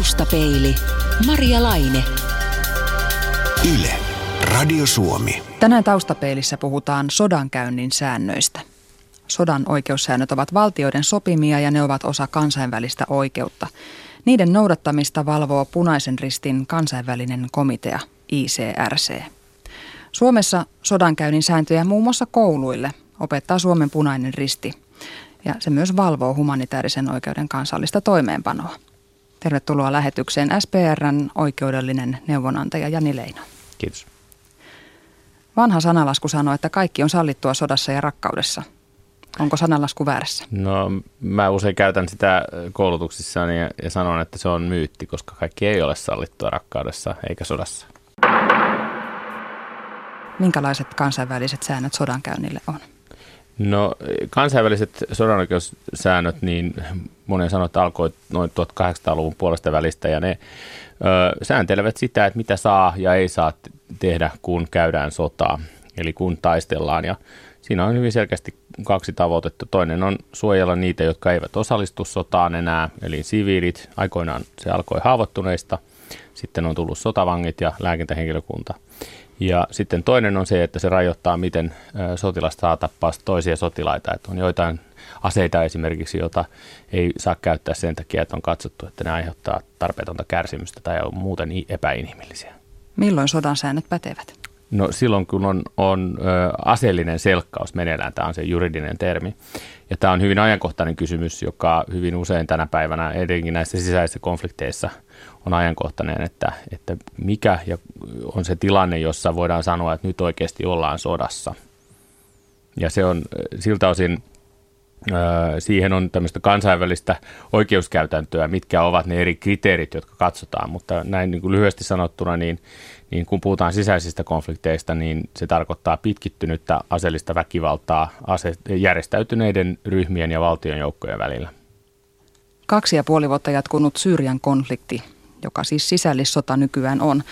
Taustapeili. Maria Laine. Yle. Radio Suomi. Tänään taustapeilissä puhutaan sodankäynnin säännöistä. Sodan oikeussäännöt ovat valtioiden sopimia ja ne ovat osa kansainvälistä oikeutta. Niiden noudattamista valvoo punaisen ristin kansainvälinen komitea ICRC. Suomessa sodankäynnin sääntöjä muun muassa kouluille opettaa Suomen punainen risti ja se myös valvoo humanitaarisen oikeuden kansallista toimeenpanoa. Tervetuloa lähetykseen SPRn oikeudellinen neuvonantaja Jani Leino. Kiitos. Vanha sanalasku sanoo, että kaikki on sallittua sodassa ja rakkaudessa. Onko sanalasku väärässä? No mä usein käytän sitä koulutuksissani ja, ja sanon, että se on myytti, koska kaikki ei ole sallittua rakkaudessa eikä sodassa. Minkälaiset kansainväliset säännöt sodankäynnille on? No kansainväliset sodanoikeussäännöt, niin monen sanoo, että alkoi noin 1800-luvun puolesta välistä ja ne ö, sääntelevät sitä, että mitä saa ja ei saa tehdä, kun käydään sotaa, eli kun taistellaan. Ja siinä on hyvin selkeästi kaksi tavoitetta. Toinen on suojella niitä, jotka eivät osallistu sotaan enää, eli siviilit. Aikoinaan se alkoi haavoittuneista, sitten on tullut sotavangit ja lääkintähenkilökunta. Ja sitten toinen on se, että se rajoittaa, miten sotilasta saa tappaa toisia sotilaita. Että on joitain aseita esimerkiksi, joita ei saa käyttää sen takia, että on katsottu, että ne aiheuttaa tarpeetonta kärsimystä tai on muuten epäinhimillisiä. Milloin sodan säännöt pätevät? No silloin, kun on, on ö, aseellinen selkkaus meneillään, tämä on se juridinen termi. Ja tämä on hyvin ajankohtainen kysymys, joka hyvin usein tänä päivänä, etenkin näissä sisäisissä konflikteissa, on ajankohtainen, että, että mikä on se tilanne, jossa voidaan sanoa, että nyt oikeasti ollaan sodassa. Ja se on siltä osin Siihen on tämmöistä kansainvälistä oikeuskäytäntöä, mitkä ovat ne eri kriteerit, jotka katsotaan, mutta näin niin kuin lyhyesti sanottuna, niin, niin kun puhutaan sisäisistä konflikteista, niin se tarkoittaa pitkittynyttä aseellista väkivaltaa ase- järjestäytyneiden ryhmien ja valtion joukkojen välillä. Kaksi ja puoli vuotta jatkunut Syyrian konflikti, joka siis sisällissota nykyään on,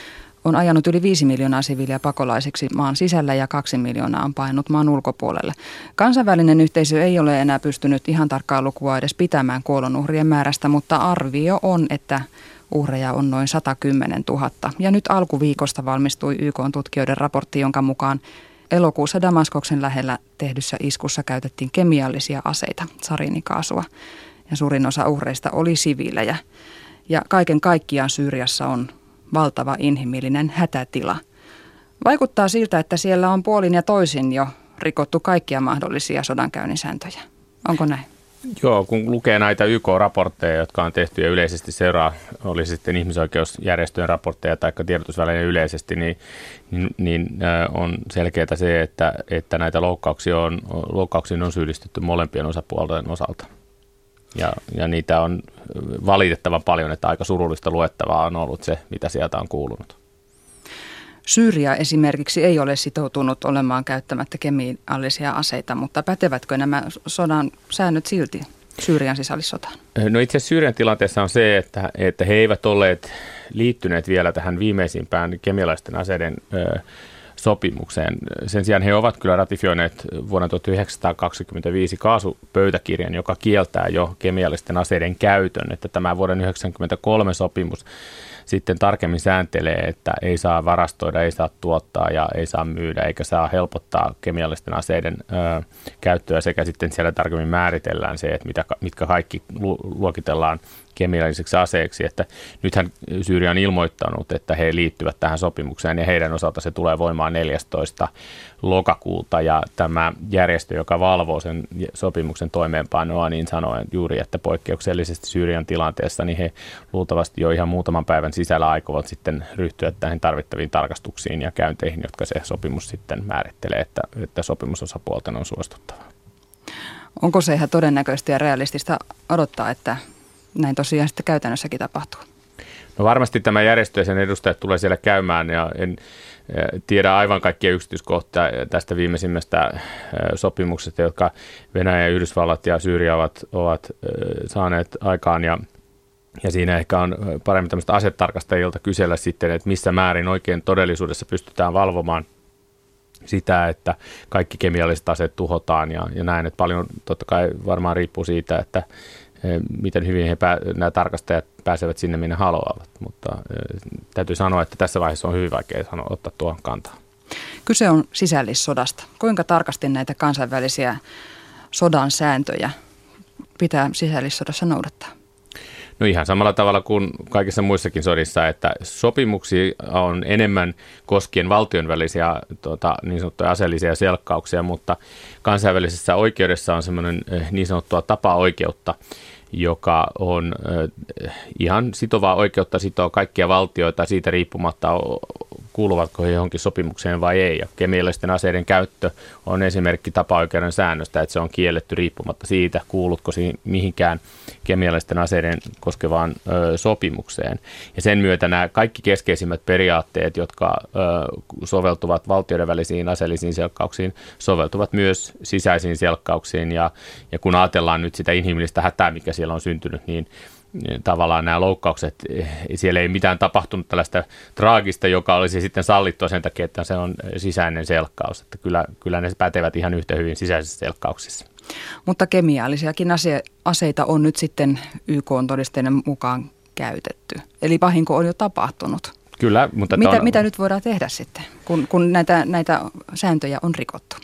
on ajanut yli 5 miljoonaa siviiliä pakolaisiksi maan sisällä ja 2 miljoonaa on painut maan ulkopuolelle. Kansainvälinen yhteisö ei ole enää pystynyt ihan tarkkaa lukua edes pitämään kuolonuhrien määrästä, mutta arvio on, että uhreja on noin 110 000. Ja nyt alkuviikosta valmistui YK-tutkijoiden raportti, jonka mukaan elokuussa Damaskoksen lähellä tehdyssä iskussa käytettiin kemiallisia aseita, sarinikaasua. Ja suurin osa uhreista oli siviilejä. Ja kaiken kaikkiaan Syyriassa on valtava inhimillinen hätätila. Vaikuttaa siltä, että siellä on puolin ja toisin jo rikottu kaikkia mahdollisia sodankäynnin sääntöjä. Onko näin? Joo, kun lukee näitä YK-raportteja, jotka on tehty ja yleisesti seuraa, oli sitten ihmisoikeusjärjestöjen raportteja tai tiedotusvälineiden yleisesti, niin, niin, niin on selkeää se, että, että näitä loukkauksia on, loukkauksiin on syyllistetty molempien osapuolten osalta. Ja, ja niitä on valitettavan paljon, että aika surullista luettavaa on ollut se, mitä sieltä on kuulunut. Syyria esimerkiksi ei ole sitoutunut olemaan käyttämättä kemiallisia aseita, mutta pätevätkö nämä sodan säännöt silti Syyrian sisällissotaan? No itse asiassa Syyrian tilanteessa on se, että, että he eivät olleet liittyneet vielä tähän viimeisimpään kemiallisten aseiden ö, sopimukseen. Sen sijaan he ovat kyllä ratifioineet vuonna 1925 kaasupöytäkirjan, joka kieltää jo kemiallisten aseiden käytön. Että tämä vuoden 1993 sopimus sitten tarkemmin sääntelee, että ei saa varastoida, ei saa tuottaa ja ei saa myydä eikä saa helpottaa kemiallisten aseiden ö, käyttöä sekä sitten siellä tarkemmin määritellään se, että mitä, mitkä kaikki luokitellaan kemialliseksi aseeksi, että nythän Syyria on ilmoittanut, että he liittyvät tähän sopimukseen ja heidän osalta se tulee voimaan 14. lokakuuta ja tämä järjestö, joka valvoo sen sopimuksen toimeenpanoa, niin sanoo juuri, että poikkeuksellisesti Syyrian tilanteessa, niin he luultavasti jo ihan muutaman päivän sisällä aikovat sitten ryhtyä tähän tarvittaviin tarkastuksiin ja käynteihin, jotka se sopimus sitten määrittelee, että, että sopimusosapuolten on suostuttava. Onko se ihan todennäköistä ja realistista odottaa, että näin tosiaan sitten käytännössäkin tapahtuu? No varmasti tämä järjestö ja sen edustajat tulee siellä käymään ja en eh, tiedä aivan kaikkia yksityiskohtia tästä viimeisimmästä eh, sopimuksesta, jotka Venäjä, Yhdysvallat ja Syyria ovat, ovat eh, saaneet aikaan ja ja siinä ehkä on paremmin tämmöistä asetarkastajilta kysellä sitten, että missä määrin oikein todellisuudessa pystytään valvomaan sitä, että kaikki kemialliset aseet tuhotaan ja, ja näin, että paljon totta kai varmaan riippuu siitä, että miten hyvin he pää, nämä tarkastajat pääsevät sinne, minne haluavat. Mutta täytyy sanoa, että tässä vaiheessa on hyvin vaikea sanoa, ottaa tuohon kantaa. Kyse on sisällissodasta. Kuinka tarkasti näitä kansainvälisiä sodan sääntöjä pitää sisällissodassa noudattaa? No ihan samalla tavalla kuin kaikissa muissakin sodissa, että sopimuksia on enemmän koskien valtion välisiä tota, niin sanottuja aseellisia selkkauksia, mutta kansainvälisessä oikeudessa on semmoinen eh, niin sanottua tapa-oikeutta, joka on eh, ihan sitovaa oikeutta sitoa kaikkia valtioita siitä riippumatta, kuuluvatko he johonkin sopimukseen vai ei. Ja kemiallisten aseiden käyttö on esimerkki tapa-oikeuden säännöstä, että se on kielletty riippumatta siitä, kuulutko mihinkään kemiallisten aseiden koskevaan ö, sopimukseen. Ja sen myötä nämä kaikki keskeisimmät periaatteet, jotka ö, soveltuvat valtioiden välisiin aseellisiin selkkauksiin, soveltuvat myös sisäisiin selkkauksiin. Ja, ja kun ajatellaan nyt sitä inhimillistä hätää, mikä siellä on syntynyt, niin niin tavallaan nämä loukkaukset, siellä ei mitään tapahtunut tällaista traagista, joka olisi sitten sallittua sen takia, että se on sisäinen selkkaus. Että kyllä, kyllä ne pätevät ihan yhtä hyvin sisäisissä selkkauksissa. Mutta kemiallisiakin ase- aseita on nyt sitten YK-todisteiden mukaan käytetty. Eli vahinko on jo tapahtunut. Kyllä, mutta... Mitä, on... mitä nyt voidaan tehdä sitten, kun, kun näitä, näitä sääntöjä on rikottu?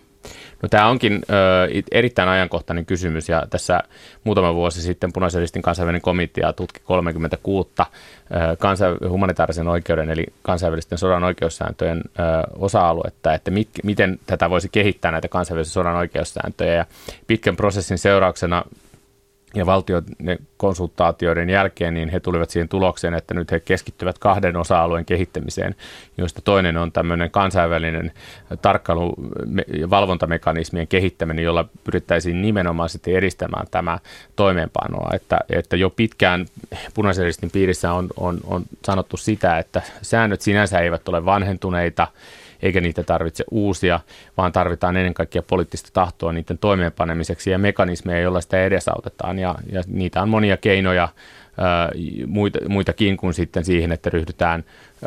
No, tämä onkin ö, erittäin ajankohtainen kysymys ja tässä muutama vuosi sitten punaisen ristin kansainvälinen komitea tutki 36 ö, kansa, humanitaarisen oikeuden eli kansainvälisten sodan oikeussääntöjen ö, osa-aluetta, että mit, miten tätä voisi kehittää näitä kansainvälisen sodan oikeussääntöjä. Ja pitkän prosessin seurauksena ja valtion konsultaatioiden jälkeen, niin he tulivat siihen tulokseen, että nyt he keskittyvät kahden osa-alueen kehittämiseen, joista toinen on tämmöinen kansainvälinen tarkkailu- ja valvontamekanismien kehittäminen, jolla pyrittäisiin nimenomaan sitten edistämään tämä toimeenpanoa. Että, että jo pitkään punaisen piirissä on, on, on sanottu sitä, että säännöt sinänsä eivät ole vanhentuneita, eikä niitä tarvitse uusia, vaan tarvitaan ennen kaikkea poliittista tahtoa niiden toimeenpanemiseksi ja mekanismeja, joilla sitä edesautetaan. Ja, ja niitä on monia keinoja, muita, muitakin kuin sitten siihen, että ryhdytään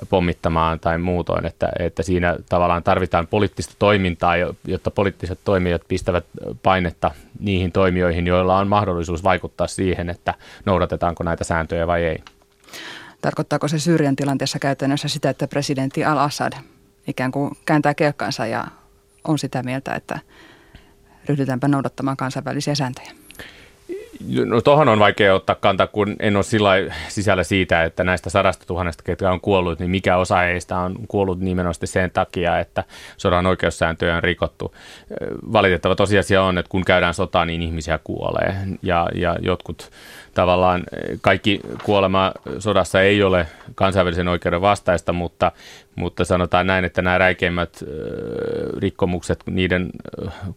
pommittamaan tai muutoin, että, että siinä tavallaan tarvitaan poliittista toimintaa, jotta poliittiset toimijat pistävät painetta niihin toimijoihin, joilla on mahdollisuus vaikuttaa siihen, että noudatetaanko näitä sääntöjä vai ei. Tarkoittaako se Syyrian tilanteessa käytännössä sitä, että presidentti al-Assad ikään kuin kääntää kelkkansa ja on sitä mieltä, että ryhdytäänpä noudattamaan kansainvälisiä sääntöjä? No tuohon on vaikea ottaa kantaa, kun en ole sillä sisällä siitä, että näistä sadasta tuhannesta, ketkä on kuollut, niin mikä osa heistä on kuollut nimenomaan sen takia, että sodan oikeussääntöjä on rikottu. Valitettava tosiasia on, että kun käydään sotaa, niin ihmisiä kuolee ja, ja jotkut tavallaan kaikki kuolema sodassa ei ole kansainvälisen oikeuden vastaista, mutta, mutta sanotaan näin, että nämä räikeimmät rikkomukset, niiden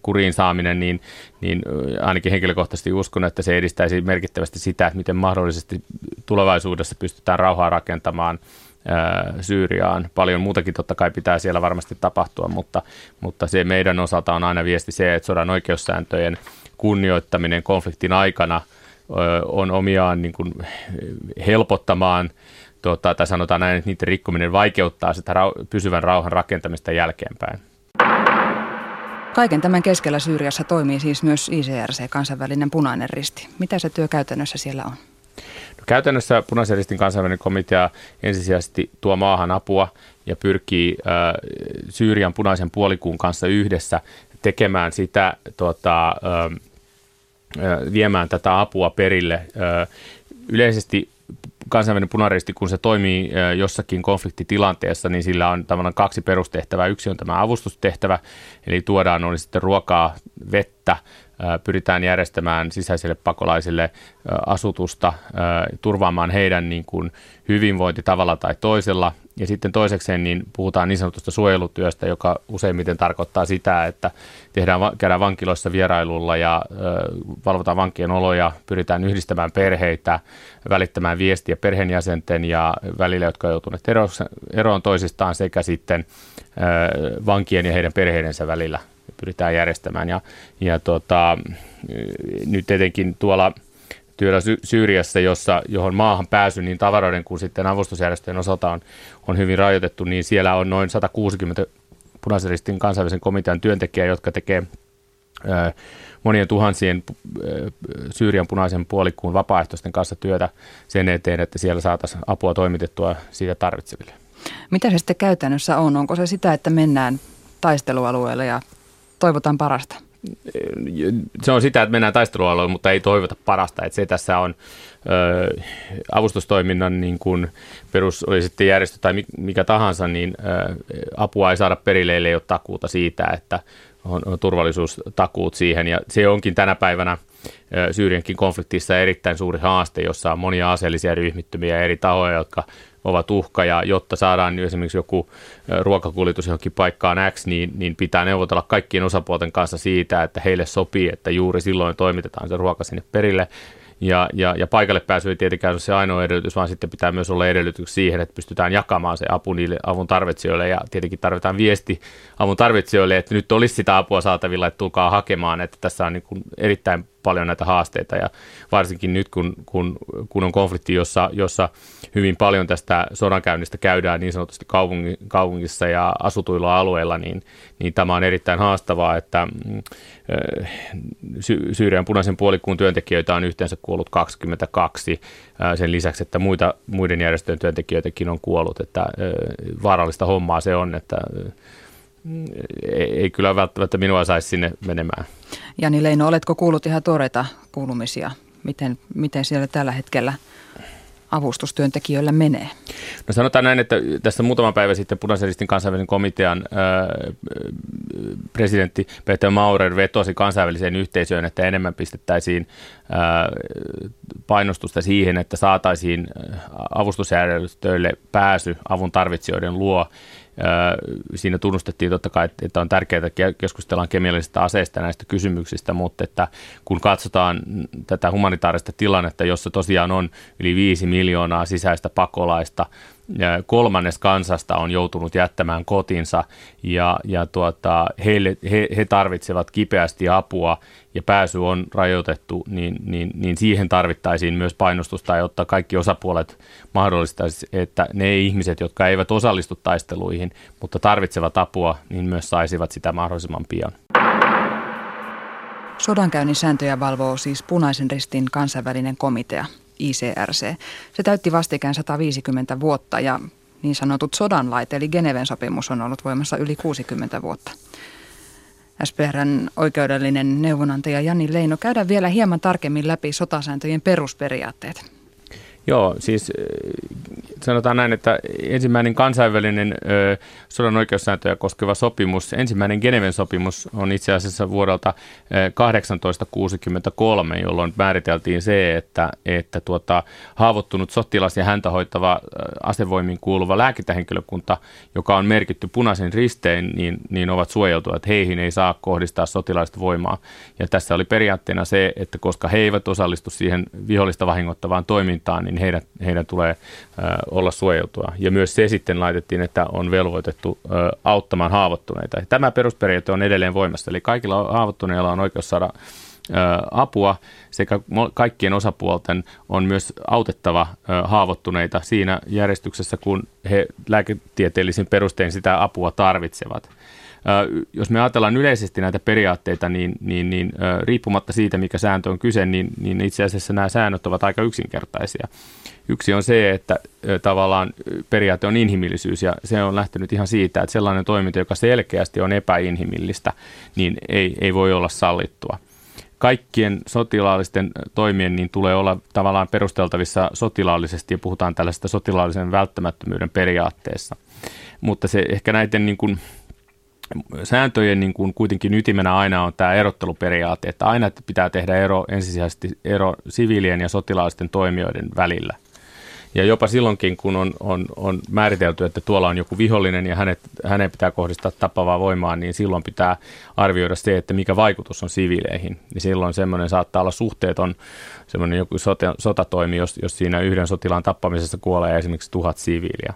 kuriin saaminen, niin, niin ainakin henkilökohtaisesti uskon, että se edistäisi merkittävästi sitä, että miten mahdollisesti tulevaisuudessa pystytään rauhaa rakentamaan Syyriaan. Paljon muutakin totta kai pitää siellä varmasti tapahtua, mutta, mutta se meidän osalta on aina viesti se, että sodan oikeussääntöjen kunnioittaminen konfliktin aikana – on omiaan niin kuin helpottamaan, tota, tai sanotaan näin, että niiden rikkominen vaikeuttaa sitä rau- pysyvän rauhan rakentamista jälkeenpäin. Kaiken tämän keskellä Syyriassa toimii siis myös ICRC, kansainvälinen punainen risti. Mitä se työ käytännössä siellä on? No, käytännössä punaisen ristin kansainvälinen komitea ensisijaisesti tuo maahan apua ja pyrkii äh, Syyrian punaisen puolikuun kanssa yhdessä tekemään sitä tota, äh, viemään tätä apua perille. Yleisesti kansainvälinen punaristi, kun se toimii jossakin konfliktitilanteessa, niin sillä on tavallaan kaksi perustehtävää. Yksi on tämä avustustehtävä, eli tuodaan oli sitten ruokaa, vettä, pyritään järjestämään sisäisille pakolaisille asutusta, turvaamaan heidän niin kuin hyvinvointi tavalla tai toisella. Ja sitten toisekseen niin puhutaan niin sanotusta suojelutyöstä, joka useimmiten tarkoittaa sitä, että tehdään, käydään vankiloissa vierailulla ja valvotaan vankien oloja, pyritään yhdistämään perheitä, välittämään viestiä perheenjäsenten ja välillä, jotka ovat joutuneet eroon toisistaan sekä sitten vankien ja heidän perheidensä välillä pyritään järjestämään. Ja, ja tota, nyt etenkin tuolla työllä Sy- Syyriassa, jossa, johon maahan pääsy niin tavaroiden kuin sitten avustusjärjestöjen osalta on, on hyvin rajoitettu, niin siellä on noin 160 punaisen kansainvälisen komitean työntekijää, jotka tekee monien tuhansien Syyrian punaisen puolikuun vapaaehtoisten kanssa työtä sen eteen, että siellä saataisiin apua toimitettua siitä tarvitseville. Mitä se sitten käytännössä on? Onko se sitä, että mennään taistelualueelle ja toivotaan parasta? Se on sitä, että mennään taistelualueelle, mutta ei toivota parasta. Että se tässä on ö, avustustoiminnan niin kuin perus, oli sitten järjestö tai mikä tahansa, niin ö, apua ei saada perille, ellei ole takuuta siitä, että on, on turvallisuustakuut siihen. Ja se onkin tänä päivänä Syyriankin konfliktissa erittäin suuri haaste, jossa on monia aseellisia ryhmittymiä eri tahoja, jotka ovat uhka ja jotta saadaan esimerkiksi joku ruokakuljetus johonkin paikkaan X, niin, niin pitää neuvotella kaikkien osapuolten kanssa siitä, että heille sopii, että juuri silloin toimitetaan se ruoka sinne perille. Ja, ja, ja paikalle pääsy ei tietenkään ole se ainoa edellytys, vaan sitten pitää myös olla edellytys siihen, että pystytään jakamaan se apu niille avun tarvitsijoille ja tietenkin tarvitaan viesti avun tarvitsijoille, että nyt olisi sitä apua saatavilla, että tulkaa hakemaan, että tässä on niin kuin erittäin paljon näitä haasteita. Ja varsinkin nyt, kun, kun, kun on konflikti, jossa, jossa hyvin paljon tästä sodankäynnistä käydään niin sanotusti kaupungissa ja asutuilla alueilla, niin, niin tämä on erittäin haastavaa, että Sy- Syyrian punaisen puolikuun työntekijöitä on yhteensä kuollut 22 sen lisäksi, että muita, muiden järjestöjen työntekijöitäkin on kuollut, että vaarallista hommaa se on, että ei kyllä välttämättä minua saisi sinne menemään. Jani Leino, oletko kuullut ihan tuoreita kuulumisia? Miten, miten siellä tällä hetkellä avustustyöntekijöillä menee? No sanotaan näin, että tässä muutama päivä sitten Punaisen kansainvälisen komitean ää, presidentti Peter Maurer vetosi kansainväliseen yhteisöön, että enemmän pistettäisiin ää, painostusta siihen, että saataisiin avustusjärjestöille pääsy avun tarvitsijoiden luo Siinä tunnustettiin totta kai, että on tärkeää, että keskustellaan kemiallisista aseista näistä kysymyksistä, mutta että kun katsotaan tätä humanitaarista tilannetta, jossa tosiaan on yli viisi miljoonaa sisäistä pakolaista, kolmannes kansasta on joutunut jättämään kotinsa ja, ja tuota, heille, he, he tarvitsevat kipeästi apua ja pääsy on rajoitettu, niin, niin, niin siihen tarvittaisiin myös painostusta, jotta kaikki osapuolet mahdollistaisi, että ne ihmiset, jotka eivät osallistu taisteluihin, mutta tarvitsevat apua, niin myös saisivat sitä mahdollisimman pian. Sodankäynnin sääntöjä valvoo siis Punaisen ristin kansainvälinen komitea. ICRC. Se täytti vastikään 150 vuotta ja niin sanotut sodanlait eli Geneven sopimus on ollut voimassa yli 60 vuotta. SPRn oikeudellinen neuvonantaja Jani Leino, käydään vielä hieman tarkemmin läpi sotasääntöjen perusperiaatteet. Joo, siis sanotaan näin, että ensimmäinen kansainvälinen ö, sodan oikeussääntöjä koskeva sopimus, ensimmäinen Geneven sopimus on itse asiassa vuodelta ö, 1863, jolloin määriteltiin se, että, että tuota, haavoittunut sotilas ja häntä hoitava asevoimiin kuuluva lääkintähenkilökunta, joka on merkitty punaisen risteen, niin, niin ovat suojeltuja, että heihin ei saa kohdistaa sotilaista voimaa. Ja tässä oli periaatteena se, että koska he eivät osallistu siihen vihollista vahingoittavaan toimintaan, niin heidän, heidän tulee olla suojeltua. Ja myös se sitten laitettiin, että on velvoitettu auttamaan haavoittuneita. Tämä perusperiaate on edelleen voimassa, eli kaikilla haavoittuneilla on oikeus saada apua sekä kaikkien osapuolten on myös autettava haavoittuneita siinä järjestyksessä, kun he lääketieteellisin perustein sitä apua tarvitsevat jos me ajatellaan yleisesti näitä periaatteita, niin, niin, niin riippumatta siitä, mikä sääntö on kyse, niin, niin itse asiassa nämä säännöt ovat aika yksinkertaisia. Yksi on se, että tavallaan periaate on inhimillisyys ja se on lähtenyt ihan siitä, että sellainen toiminta, joka selkeästi on epäinhimillistä, niin ei, ei voi olla sallittua kaikkien sotilaallisten toimien niin tulee olla tavallaan perusteltavissa sotilaallisesti ja puhutaan tällaista sotilaallisen välttämättömyyden periaatteessa. Mutta se ehkä näiden niin kuin sääntöjen niin kuin kuitenkin ytimenä aina on tämä erotteluperiaate, että aina pitää tehdä ero ensisijaisesti ero siviilien ja sotilaallisten toimijoiden välillä. Ja jopa silloinkin, kun on, on, on määritelty, että tuolla on joku vihollinen ja hänet, hänen pitää kohdistaa tappavaa voimaa, niin silloin pitää arvioida se, että mikä vaikutus on siviileihin. Niin silloin semmoinen saattaa olla suhteeton semmoinen joku sota, sotatoimi, jos, jos siinä yhden sotilaan tappamisessa kuolee esimerkiksi tuhat siviiliä.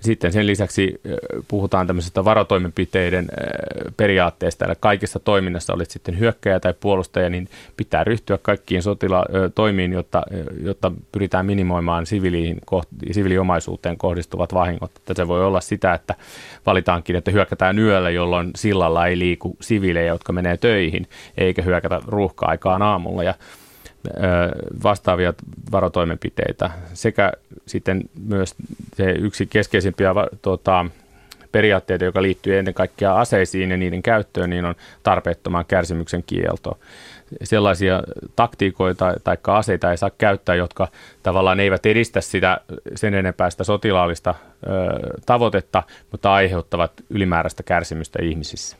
Sitten sen lisäksi puhutaan tämmöisestä varotoimenpiteiden periaatteesta, eli kaikessa toiminnassa olit sitten hyökkäjä tai puolustaja, niin pitää ryhtyä kaikkiin sotila- toimiin, jotta, jotta pyritään minimoimaan siviiliin, siviiliomaisuuteen kohdistuvat vahingot. Että se voi olla sitä, että valitaankin, että hyökätään yöllä, jolloin sillalla ei liiku siviilejä, jotka menee töihin, eikä hyökätä ruuhka-aikaan aamulla. Ja vastaavia varotoimenpiteitä sekä sitten myös se yksi keskeisimpiä tuota, periaatteita, joka liittyy ennen kaikkea aseisiin ja niiden käyttöön, niin on tarpeettoman kärsimyksen kielto. Sellaisia taktiikoita tai aseita ei saa käyttää, jotka tavallaan eivät edistä sitä sen enempää sitä sotilaallista ö, tavoitetta, mutta aiheuttavat ylimääräistä kärsimystä ihmisissä.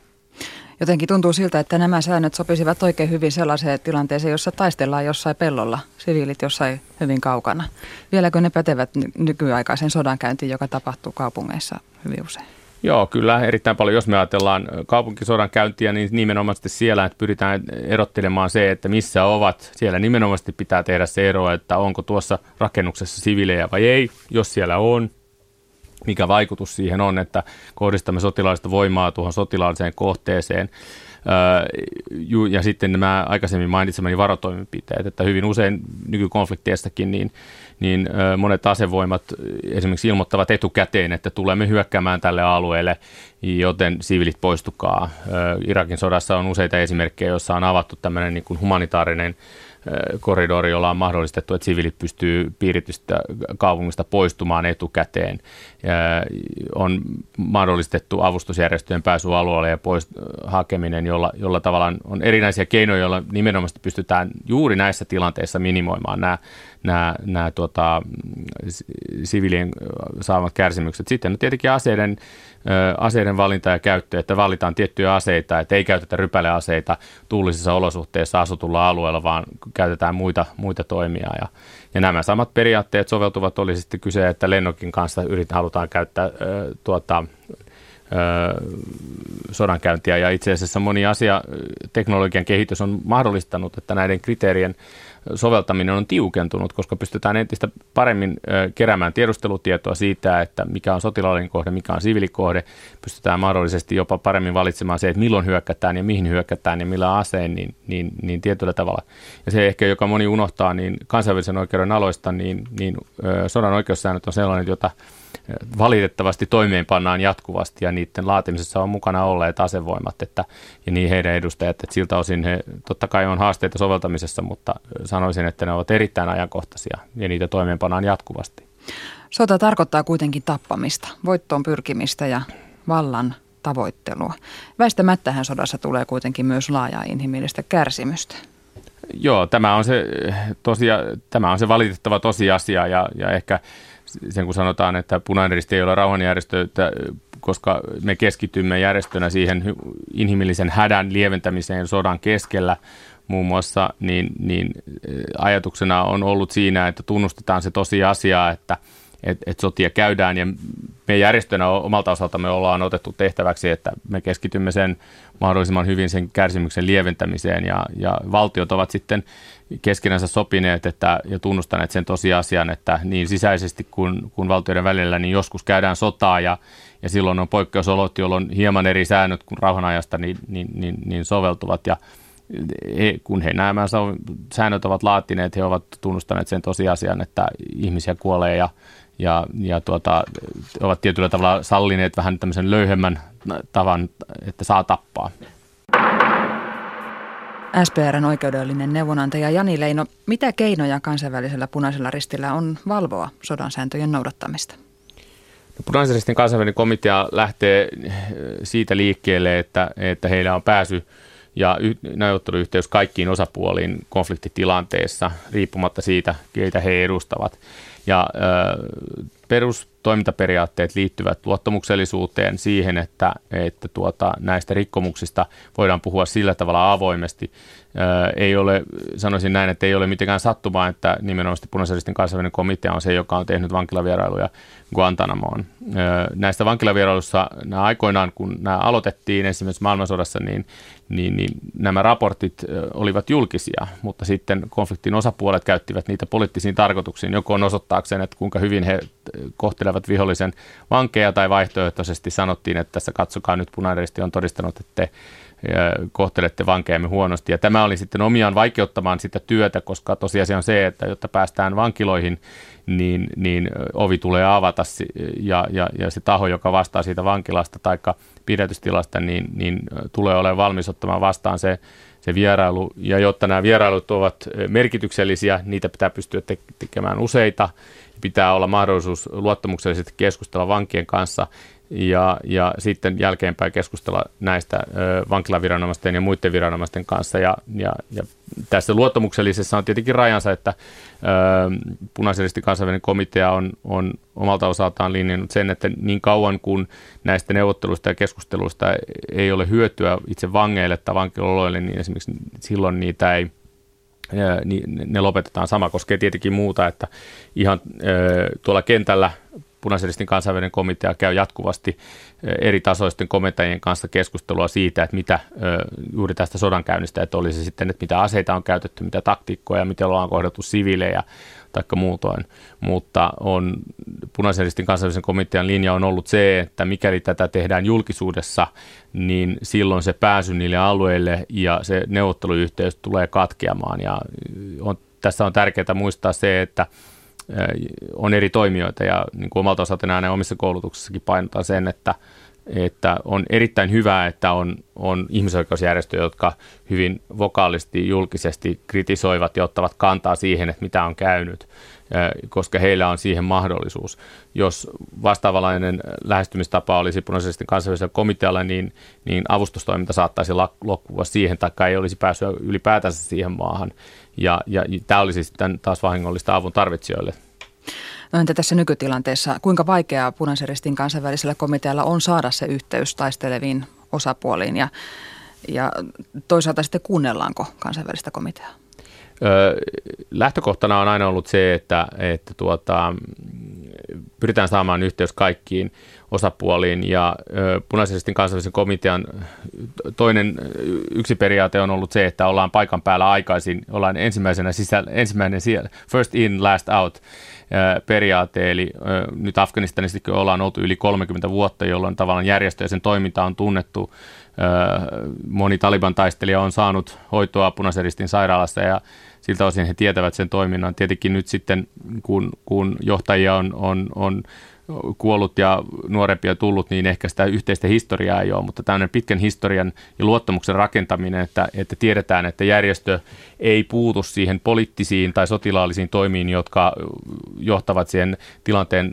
Jotenkin tuntuu siltä, että nämä säännöt sopisivat oikein hyvin sellaiseen tilanteeseen, jossa taistellaan jossain pellolla, siviilit jossain hyvin kaukana. Vieläkö ne pätevät nykyaikaisen sodankäyntiin, joka tapahtuu kaupungeissa hyvin usein? Joo, kyllä erittäin paljon. Jos me ajatellaan kaupunkisodan käyntiä, niin nimenomaan siellä, että pyritään erottelemaan se, että missä ovat. Siellä nimenomaan pitää tehdä se ero, että onko tuossa rakennuksessa sivilejä vai ei. Jos siellä on, mikä vaikutus siihen on, että kohdistamme sotilaallista voimaa tuohon sotilaalliseen kohteeseen. Ja sitten nämä aikaisemmin mainitsemani varotoimenpiteet, että hyvin usein nykykonflikteissakin niin, niin monet asevoimat esimerkiksi ilmoittavat etukäteen, että tulemme hyökkäämään tälle alueelle, joten siviilit poistukaa. Irakin sodassa on useita esimerkkejä, joissa on avattu tämmöinen niin kuin humanitaarinen koridori, jolla on mahdollistettu, että siviilit pystyy piiritystä kaupungista poistumaan etukäteen. On mahdollistettu avustusjärjestöjen pääsy alueelle ja pois hakeminen, jolla, jolla tavallaan on erinäisiä keinoja, joilla nimenomaan pystytään juuri näissä tilanteissa minimoimaan nämä, nämä, nämä tuota, siviilien saamat kärsimykset. Sitten on tietenkin aseiden aseiden valinta ja käyttö, että valitaan tiettyjä aseita, että ei käytetä rypäleaseita tuulisissa olosuhteissa asutulla alueella, vaan käytetään muita, muita toimia. Ja, ja nämä samat periaatteet soveltuvat, oli sitten kyse, että lennokin kanssa yritetään, halutaan käyttää ö, tuota, sodankäyntiä ja itse asiassa moni asia, teknologian kehitys on mahdollistanut, että näiden kriteerien soveltaminen on tiukentunut, koska pystytään entistä paremmin keräämään tiedustelutietoa siitä, että mikä on sotilaallinen kohde, mikä on siviilikohde. Pystytään mahdollisesti jopa paremmin valitsemaan se, että milloin hyökkätään ja mihin hyökkätään ja millä aseen, niin, niin, niin tietyllä tavalla. Ja se ehkä, joka moni unohtaa, niin kansainvälisen oikeuden aloista, niin, niin sodan oikeussäännöt on sellainen, jota valitettavasti toimeenpannaan jatkuvasti ja niiden laatimisessa on mukana olleet asevoimat että, ja niin heidän edustajat, että siltä osin he totta kai on haasteita soveltamisessa, mutta sanoisin, että ne ovat erittäin ajankohtaisia ja niitä toimeenpannaan jatkuvasti. Sota tarkoittaa kuitenkin tappamista, voittoon pyrkimistä ja vallan tavoittelua. Väistämättähän sodassa tulee kuitenkin myös laajaa inhimillistä kärsimystä. Joo, tämä on se, tosia, tämä on se valitettava tosiasia ja, ja ehkä sen kun sanotaan, että punainen risti ei ole rauhanjärjestö, että koska me keskitymme järjestönä siihen inhimillisen hädän lieventämiseen sodan keskellä muun muassa, niin, niin ajatuksena on ollut siinä, että tunnustetaan se tosiasia, että – että et sotia käydään. Ja me järjestönä omalta osaltamme ollaan otettu tehtäväksi, että me keskitymme sen mahdollisimman hyvin sen kärsimyksen lieventämiseen. Ja, ja valtiot ovat sitten keskenänsä sopineet että, ja tunnustaneet sen tosiasian, että niin sisäisesti kuin, kuin valtioiden välillä niin joskus käydään sotaa ja, ja silloin on poikkeusolot, jolloin hieman eri säännöt kuin rauhanajasta niin, niin, niin, niin soveltuvat. Ja he, kun he nämä säännöt ovat laatineet, he ovat tunnustaneet sen tosiasian, että ihmisiä kuolee ja ja, ja tuota, ovat tietyllä tavalla sallineet vähän tämmöisen löyhemmän tavan, että saa tappaa. SPRn oikeudellinen neuvonantaja Jani Leino, mitä keinoja kansainvälisellä punaisella ristillä on valvoa sodan sääntöjen noudattamista? No, Punaisen ristin kansainvälinen komitea lähtee siitä liikkeelle, että, että heillä on pääsy ja neuvotteluyhteys kaikkiin osapuoliin konfliktitilanteessa, riippumatta siitä, keitä he edustavat. Ja perustoimintaperiaatteet liittyvät luottamuksellisuuteen siihen, että, että tuota, näistä rikkomuksista voidaan puhua sillä tavalla avoimesti. Ei ole, sanoisin näin, että ei ole mitenkään sattumaa, että nimenomaan punaisen kansainvälinen komitea on se, joka on tehnyt vankilavierailuja Guantanamoon. Näistä vankilavierailuissa nämä aikoinaan, kun nämä aloitettiin ensimmäisessä maailmansodassa, niin, niin, niin nämä raportit olivat julkisia, mutta sitten konfliktin osapuolet käyttivät niitä poliittisiin tarkoituksiin, joko on osoittaakseen, että kuinka hyvin he kohtelevat vihollisen vankeja tai vaihtoehtoisesti sanottiin, että tässä katsokaa nyt punainen on todistanut, että te kohtelette vankejamme huonosti. Ja tämä oli sitten omiaan vaikeuttamaan sitä työtä, koska tosiasia on se, että jotta päästään vankiloihin, niin, niin ovi tulee avata ja, ja, ja se taho, joka vastaa siitä vankilasta tai pidätystilasta, niin, niin tulee olemaan valmis ottamaan vastaan se, se vierailu. Ja jotta nämä vierailut ovat merkityksellisiä, niitä pitää pystyä tekemään useita. Pitää olla mahdollisuus luottamuksellisesti keskustella vankien kanssa ja, ja sitten jälkeenpäin keskustella näistä ö, vankilaviranomaisten ja muiden viranomaisten kanssa. Ja, ja, ja tässä luottamuksellisessa on tietenkin rajansa, että punaisellisesti kansainvälinen komitea on, on omalta osaltaan linjannut sen, että niin kauan kuin näistä neuvotteluista ja keskusteluista ei ole hyötyä itse vangeille tai vankiloille, niin esimerkiksi silloin niitä ei niin ne lopetetaan. Sama koskee tietenkin muuta, että ihan tuolla kentällä punaisen kansainvälinen komitea käy jatkuvasti eri tasoisten komentajien kanssa keskustelua siitä, että mitä juuri tästä sodankäynnistä, että olisi sitten, että mitä aseita on käytetty, mitä taktiikkoja, miten ollaan kohdattu siviilejä tai muutoin. Mutta on punaisen kansainvälisen komitean linja on ollut se, että mikäli tätä tehdään julkisuudessa, niin silloin se pääsy niille alueille ja se neuvotteluyhteys tulee katkeamaan. Ja on, tässä on tärkeää muistaa se, että on eri toimijoita ja niin kuin omalta osalta näen omissa koulutuksissakin painotan sen, että, että on erittäin hyvä, että on, on ihmisoikeusjärjestöjä, jotka hyvin vokaalisti, julkisesti kritisoivat ja ottavat kantaa siihen, että mitä on käynyt, koska heillä on siihen mahdollisuus. Jos vastaavalainen lähestymistapa olisi punaisesti kansainvälisellä komitealla, niin, niin avustustoiminta saattaisi loppua siihen, taikka ei olisi päässyt ylipäätänsä siihen maahan. Ja, ja tämä olisi sitten taas vahingollista avun tarvitsijoille. No entä tässä nykytilanteessa, kuinka vaikeaa punaisen ristin kansainvälisellä komitealla on saada se yhteys taisteleviin osapuoliin ja, ja toisaalta sitten kuunnellaanko kansainvälistä komiteaa? Öö, lähtökohtana on aina ollut se, että, että tuota, pyritään saamaan yhteys kaikkiin osapuoliin ja punaisen kansainvälisen komitean toinen yksi periaate on ollut se, että ollaan paikan päällä aikaisin, ollaan ensimmäisenä sisällä, ensimmäinen siellä, first in, last out periaate, eli nyt Afganistanissa ollaan oltu yli 30 vuotta, jolloin tavallaan järjestö ja sen toiminta on tunnettu. Moni Taliban taistelija on saanut hoitoa punaisen sairaalassa ja siltä osin he tietävät sen toiminnan. Tietenkin nyt sitten, kun, kun johtajia on, on, on kuollut ja nuorempia tullut, niin ehkä sitä yhteistä historiaa ei ole, mutta tämmöinen pitkän historian ja luottamuksen rakentaminen, että, että tiedetään, että järjestö ei puutu siihen poliittisiin tai sotilaallisiin toimiin, jotka johtavat siihen tilanteen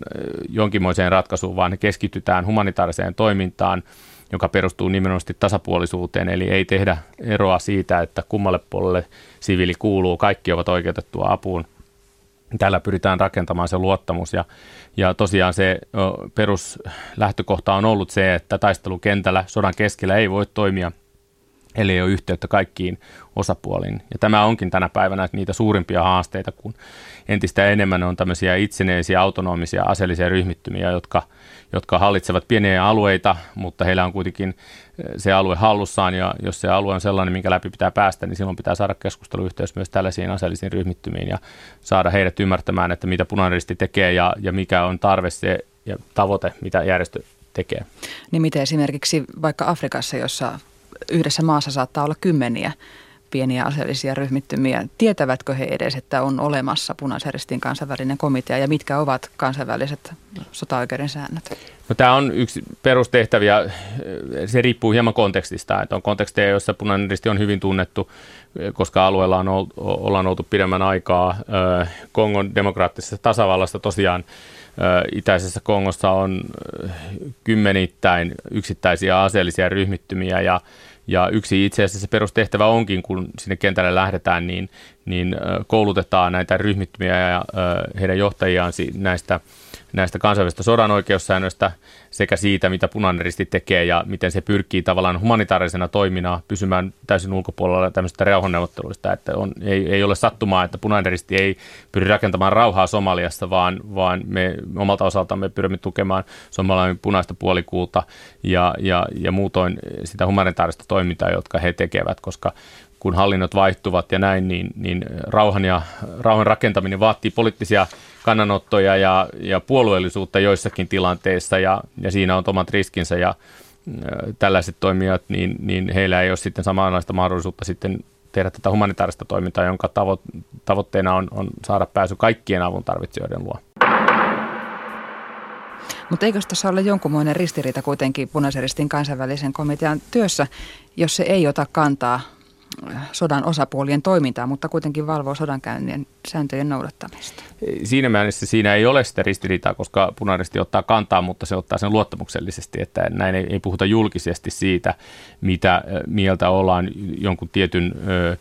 jonkinmoiseen ratkaisuun, vaan ne keskitytään humanitaariseen toimintaan, joka perustuu nimenomaan tasapuolisuuteen, eli ei tehdä eroa siitä, että kummalle puolelle siviili kuuluu, kaikki ovat oikeutettua apuun. Tällä pyritään rakentamaan se luottamus ja, ja tosiaan se peruslähtökohta on ollut se, että taistelukentällä sodan keskellä ei voi toimia, eli ei ole yhteyttä kaikkiin osapuoliin. Ja tämä onkin tänä päivänä niitä suurimpia haasteita, kun entistä enemmän on tämmöisiä itsenäisiä, autonomisia aseellisia ryhmittymiä, jotka – jotka hallitsevat pieniä alueita, mutta heillä on kuitenkin eh, se alue hallussaan ja jos se alue on sellainen, minkä läpi pitää päästä, niin silloin pitää saada keskusteluyhteys myös tällaisiin aseellisiin ryhmittymiin ja saada heidät ymmärtämään, että mitä punainen tekee ja, ja mikä on tarve se ja tavoite, mitä järjestö tekee. Niin miten esimerkiksi vaikka Afrikassa, jossa yhdessä maassa saattaa olla kymmeniä pieniä aseellisia ryhmittymiä. Tietävätkö he edes, että on olemassa punaisen ristin kansainvälinen komitea ja mitkä ovat kansainväliset sotaoikeuden säännöt? No, tämä on yksi perustehtäviä. Se riippuu hieman kontekstista. Että on konteksteja, joissa punainen risti on hyvin tunnettu, koska alueella on oltu, ollaan oltu pidemmän aikaa. Kongon demokraattisessa tasavallassa tosiaan Itäisessä Kongossa on kymmenittäin yksittäisiä aseellisia ryhmittymiä ja ja yksi itse asiassa se perustehtävä onkin, kun sinne kentälle lähdetään, niin, niin koulutetaan näitä ryhmittymiä ja heidän johtajiaan näistä näistä kansainvälisistä sodan oikeussäännöistä sekä siitä, mitä punainen risti tekee ja miten se pyrkii tavallaan humanitaarisena toimina pysymään täysin ulkopuolella tämmöistä rauhanneuvotteluista. Että on, ei, ei ole sattumaa, että punainen risti ei pyri rakentamaan rauhaa Somaliassa, vaan, vaan me omalta osaltamme pyrimme tukemaan somalainen punaista puolikuuta ja, ja, ja muutoin sitä humanitaarista toimintaa, jotka he tekevät, koska kun hallinnot vaihtuvat ja näin, niin, niin rauhan ja rauhan rakentaminen vaatii poliittisia kannanottoja ja, ja puolueellisuutta joissakin tilanteissa ja, ja siinä on omat riskinsä ja tällaiset toimijat, niin, niin heillä ei ole sitten samanlaista mahdollisuutta sitten tehdä tätä humanitaarista toimintaa, jonka tavo- tavoitteena on, on saada pääsy kaikkien avun tarvitsijoiden luo. Mutta eikö tässä ole jonkunmoinen ristiriita kuitenkin punaisen ristin kansainvälisen komitean työssä, jos se ei ota kantaa sodan osapuolien toimintaa, mutta kuitenkin valvoo sodankäynnin sääntöjen noudattamista. Siinä mielessä siinä ei ole sitä ristiriitaa, koska punaristi ottaa kantaa, mutta se ottaa sen luottamuksellisesti, että näin ei, ei puhuta julkisesti siitä, mitä mieltä ollaan jonkun tietyn ö,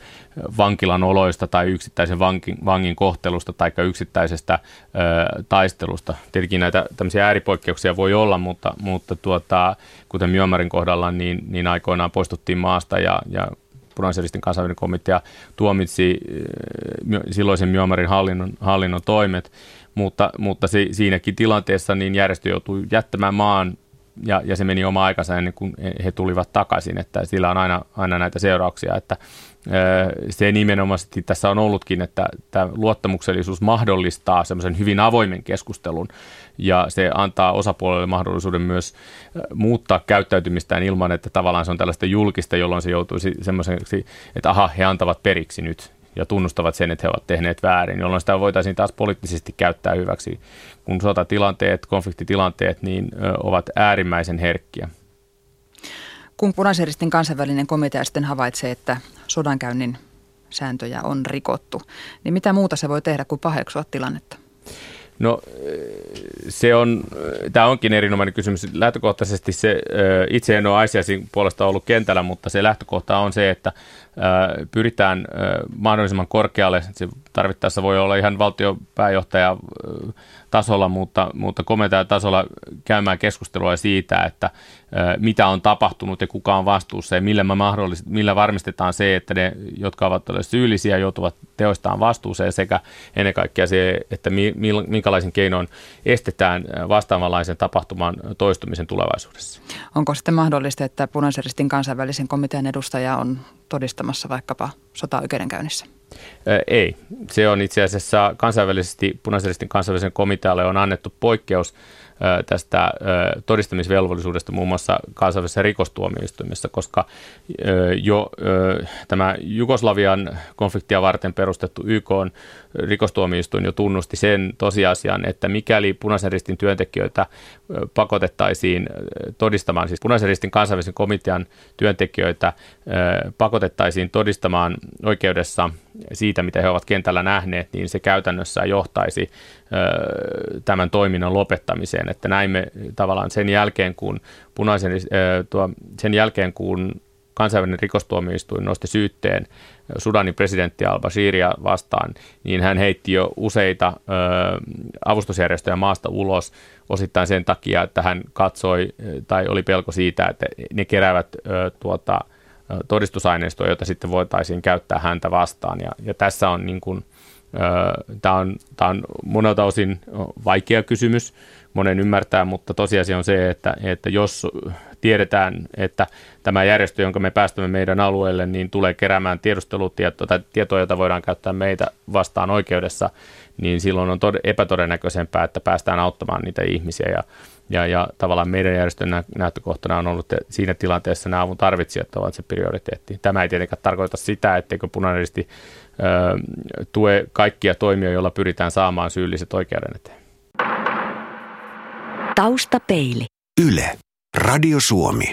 vankilan oloista tai yksittäisen vankin, vangin kohtelusta tai yksittäisestä ö, taistelusta. Tietenkin näitä tämmöisiä ääripoikkeuksia voi olla, mutta, mutta tuota, kuten Myanmarin kohdalla, niin, niin aikoinaan poistuttiin maasta ja, ja punaisen ristin kansainvälinen komitea tuomitsi eh, silloisen Myanmarin hallinnon, hallinnon toimet, mutta, mutta se, siinäkin tilanteessa niin järjestö joutui jättämään maan ja, ja se meni oma aikansa ennen kuin he tulivat takaisin, että sillä on aina, aina näitä seurauksia, että se nimenomaisesti tässä on ollutkin, että tämä luottamuksellisuus mahdollistaa semmoisen hyvin avoimen keskustelun ja se antaa osapuolelle mahdollisuuden myös muuttaa käyttäytymistään ilman, että tavallaan se on tällaista julkista, jolloin se joutuisi semmoiseksi, että aha, he antavat periksi nyt ja tunnustavat sen, että he ovat tehneet väärin, jolloin sitä voitaisiin taas poliittisesti käyttää hyväksi, kun sotatilanteet, konfliktitilanteet niin ovat äärimmäisen herkkiä. Kun punaisen ristin kansainvälinen komitea sitten havaitsee, että sodankäynnin sääntöjä on rikottu, niin mitä muuta se voi tehdä kuin paheksua tilannetta? No se on, tämä onkin erinomainen kysymys. Lähtökohtaisesti se, itse en ole ICISin puolesta ollut kentällä, mutta se lähtökohta on se, että pyritään mahdollisimman korkealle. Se tarvittaessa voi olla ihan valtiopääjohtaja tasolla, mutta, mutta tasolla käymään keskustelua siitä, että mitä on tapahtunut ja kuka on vastuussa ja millä, me millä varmistetaan se, että ne, jotka ovat syyllisiä, joutuvat teoistaan vastuuseen sekä ennen kaikkea se, että mi, minkälaisen keinoin estetään vastaavanlaisen tapahtuman toistumisen tulevaisuudessa. Onko sitten mahdollista, että punaisen ristin kansainvälisen komitean edustaja on todistamassa vaikkapa sota-oikeudenkäynnissä? Ei. Se on itse asiassa kansainvälisesti, punaisen kansainvälisen komitealle on annettu poikkeus tästä todistamisvelvollisuudesta muun muassa kansainvälisessä rikostuomioistuimessa, koska jo tämä Jugoslavian konfliktia varten perustettu YK on rikostuomioistuin jo tunnusti sen tosiasian, että mikäli punaisen ristin työntekijöitä pakotettaisiin todistamaan, siis punaisen ristin kansainvälisen komitean työntekijöitä pakotettaisiin todistamaan oikeudessa siitä, mitä he ovat kentällä nähneet, niin se käytännössä johtaisi tämän toiminnan lopettamiseen. Että näimme tavallaan sen jälkeen, kun punaisen, tuo, sen jälkeen, kun kansainvälinen rikostuomioistuin nosti syytteen Sudanin presidentti al-Bashiria vastaan, niin hän heitti jo useita avustusjärjestöjä maasta ulos osittain sen takia, että hän katsoi tai oli pelko siitä, että ne keräävät tuota, todistusaineistoa, jota sitten voitaisiin käyttää häntä vastaan. Ja, ja tässä on niin kuin, Tämä on, tämä on monelta osin vaikea kysymys, monen ymmärtää, mutta tosiasia on se, että, että jos tiedetään, että tämä järjestö, jonka me päästämme meidän alueelle, niin tulee keräämään tiedustelutietoa tai tietoa, jota voidaan käyttää meitä vastaan oikeudessa, niin silloin on tod- epätodennäköisempää, että päästään auttamaan niitä ihmisiä. Ja, ja, ja tavallaan meidän järjestön näyttökohtana on ollut, että siinä tilanteessa nämä avun tarvitsijat ovat se prioriteetti. Tämä ei tietenkään tarkoita sitä, etteikö punainen tue kaikkia toimia, joilla pyritään saamaan syylliset oikeuden eteen. Taustapeili. Yle. Radio Suomi.